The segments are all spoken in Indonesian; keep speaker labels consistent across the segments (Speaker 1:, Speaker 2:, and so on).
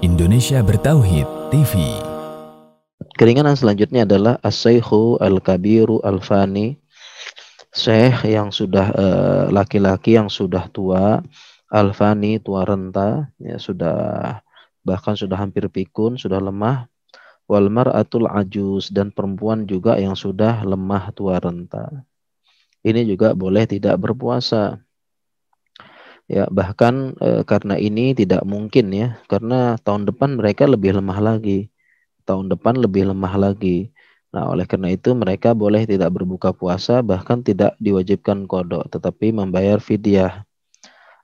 Speaker 1: Indonesia Bertauhid TV.
Speaker 2: Keringanan selanjutnya adalah as-saykhu al-kabiru al-fani. Syekh yang sudah eh, laki-laki uh, yang sudah tua, al-fani tua renta, ya sudah bahkan sudah hampir pikun, sudah lemah. Wal mar'atul ajuz dan perempuan juga yang sudah lemah tua renta. Ini juga boleh tidak berpuasa Ya, bahkan e, karena ini tidak mungkin ya, karena tahun depan mereka lebih lemah lagi. Tahun depan lebih lemah lagi. Nah, oleh karena itu mereka boleh tidak berbuka puasa, bahkan tidak diwajibkan kodok, tetapi membayar fidyah.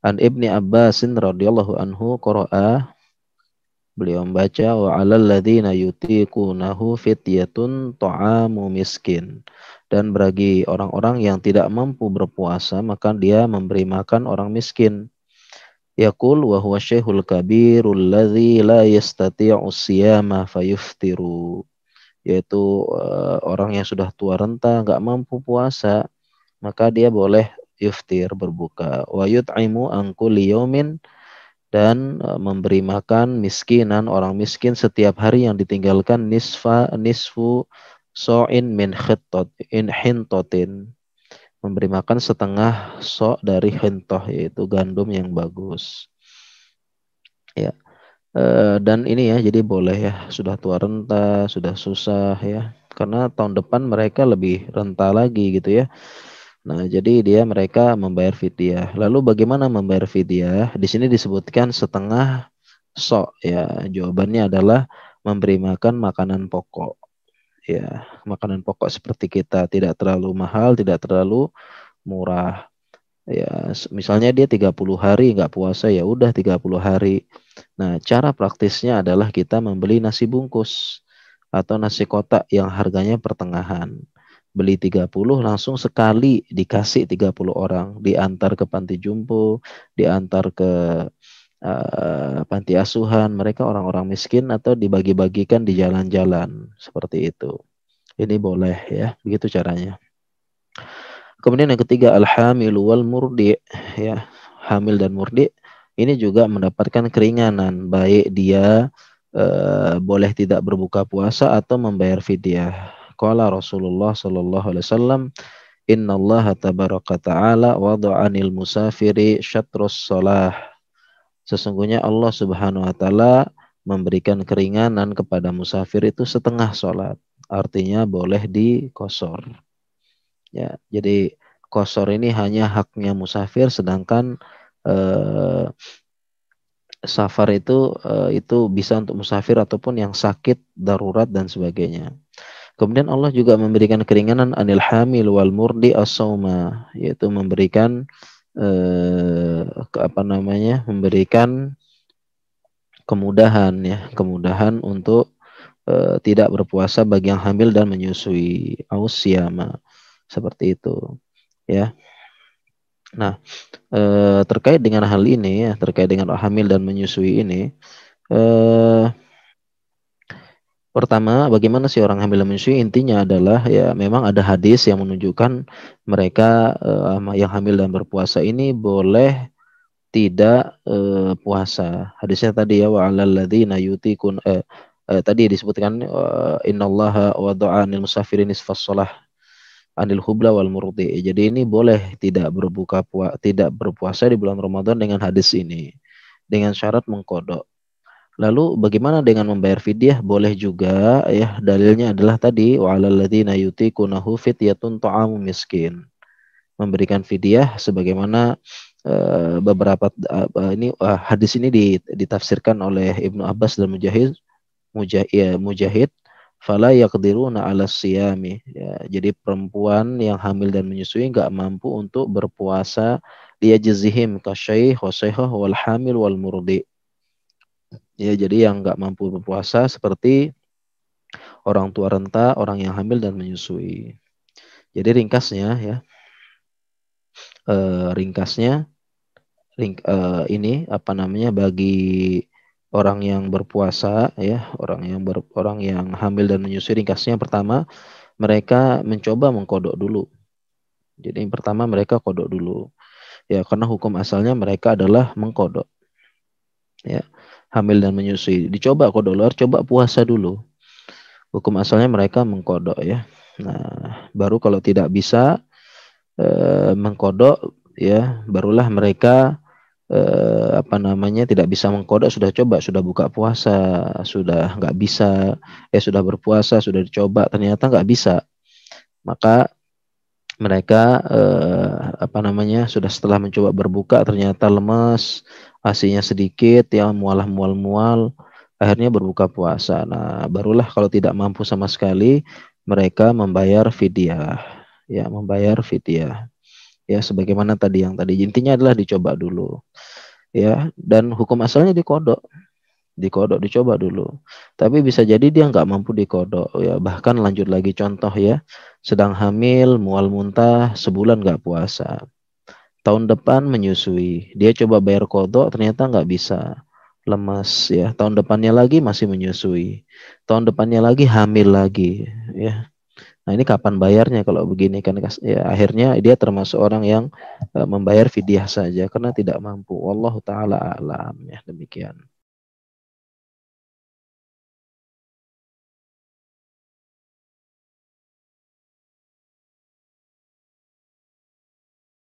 Speaker 2: An Ibni Abbasin radhiyallahu anhu qara'a beliau membaca wa 'alal ladzina yutiqunahu fidyatun ta'amu miskin dan bagi orang-orang yang tidak mampu berpuasa maka dia memberi makan orang miskin. Yaqul wa huwa syekhul kabirul ladzi la yastati'u siyama fayuftiru. Yaitu uh, orang yang sudah tua renta nggak mampu puasa maka dia boleh yuftir berbuka. Wa yut'imu an kulli yawmin dan uh, memberi makan miskinan orang miskin setiap hari yang ditinggalkan nisfa nisfu so'in min khittot in hintotin memberi makan setengah so dari hintoh yaitu gandum yang bagus ya e, dan ini ya jadi boleh ya sudah tua renta sudah susah ya karena tahun depan mereka lebih renta lagi gitu ya Nah, jadi dia mereka membayar fidyah. Lalu bagaimana membayar fidyah? Di sini disebutkan setengah sok ya. Jawabannya adalah memberi makan makanan pokok ya makanan pokok seperti kita tidak terlalu mahal tidak terlalu murah. Ya misalnya dia 30 hari nggak puasa ya udah 30 hari. Nah cara praktisnya adalah kita membeli nasi bungkus atau nasi kotak yang harganya pertengahan. Beli 30 langsung sekali dikasih 30 orang. Diantar ke panti jumbo diantar ke uh, panti asuhan, mereka orang-orang miskin atau dibagi-bagikan di jalan-jalan seperti itu. Ini boleh ya, begitu caranya. Kemudian yang ketiga al-hamilu wal murdi ya, hamil dan murdi ini juga mendapatkan keringanan baik dia uh, boleh tidak berbuka puasa atau membayar fidyah. Qala Rasulullah sallallahu alaihi wasallam Inna Allah tabaraka ta'ala wada'anil musafiri syatrus salah Sesungguhnya Allah Subhanahu wa taala memberikan keringanan kepada musafir itu setengah sholat. Artinya boleh dikosor. Ya, jadi kosor ini hanya haknya musafir sedangkan eh, safar itu eh, itu bisa untuk musafir ataupun yang sakit, darurat dan sebagainya. Kemudian Allah juga memberikan keringanan anil hamil wal murdi as yaitu memberikan eh, apa namanya memberikan kemudahan ya kemudahan untuk eh, tidak berpuasa bagi yang hamil dan menyusui ausiama seperti itu ya nah eh, terkait dengan hal ini ya terkait dengan hamil dan menyusui ini eh, Pertama, bagaimana sih orang hamil dan menyusui? Intinya adalah ya memang ada hadis yang menunjukkan mereka uh, yang hamil dan berpuasa ini boleh tidak uh, puasa. Hadisnya tadi ya wa yutikun eh, eh, tadi disebutkan uh, innallaha wada'a musafirin isfas shalah anil hubla wal murdi. Jadi ini boleh tidak berbuka puasa tidak berpuasa di bulan Ramadan dengan hadis ini dengan syarat mengkodok. Lalu bagaimana dengan membayar fidyah? Boleh juga ya. Dalilnya adalah tadi wa yutiqunahu fidyatun ta'amu miskin. Memberikan fidyah sebagaimana uh, beberapa uh, ini uh, hadis ini ditafsirkan oleh Ibnu Abbas dan Mujahid Mujahid, ya, Mujahid fala yaqdiruna 'ala siyami. Ya, jadi perempuan yang hamil dan menyusui enggak mampu untuk berpuasa dia jazihim kasyaih wa wal hamil wal murdi Ya, jadi yang nggak mampu berpuasa seperti orang tua renta, orang yang hamil dan menyusui. Jadi ringkasnya ya, eh, ringkasnya ring, eh, ini apa namanya bagi orang yang berpuasa ya, orang yang ber, orang yang hamil dan menyusui ringkasnya pertama mereka mencoba mengkodok dulu. Jadi yang pertama mereka kodok dulu. Ya, karena hukum asalnya mereka adalah mengkodok. Ya hamil dan menyusui. Dicoba kodok coba puasa dulu. Hukum asalnya mereka mengkodok ya. Nah, baru kalau tidak bisa eh, mengkodok ya, barulah mereka eh, apa namanya tidak bisa mengkodok sudah coba sudah buka puasa sudah nggak bisa ya sudah berpuasa sudah dicoba ternyata nggak bisa. Maka mereka eh, apa namanya sudah setelah mencoba berbuka ternyata lemas asinya sedikit ya mualah mual mual akhirnya berbuka puasa. Nah barulah kalau tidak mampu sama sekali mereka membayar fidyah. Ya membayar fidyah ya sebagaimana tadi yang tadi. Intinya adalah dicoba dulu. Ya dan hukum asalnya dikodok. Dikodok dicoba dulu. Tapi bisa jadi dia nggak mampu dikodok. Ya bahkan lanjut lagi contoh ya. Sedang hamil mual muntah sebulan nggak puasa. Tahun depan menyusui. Dia coba bayar kodok ternyata nggak bisa. Lemas ya. Tahun depannya lagi masih menyusui. Tahun depannya lagi hamil lagi ya Nah ini kapan bayarnya kalau begini kan ya akhirnya dia termasuk orang yang uh, membayar fidyah saja karena tidak mampu. Wallahu taala alam ya demikian.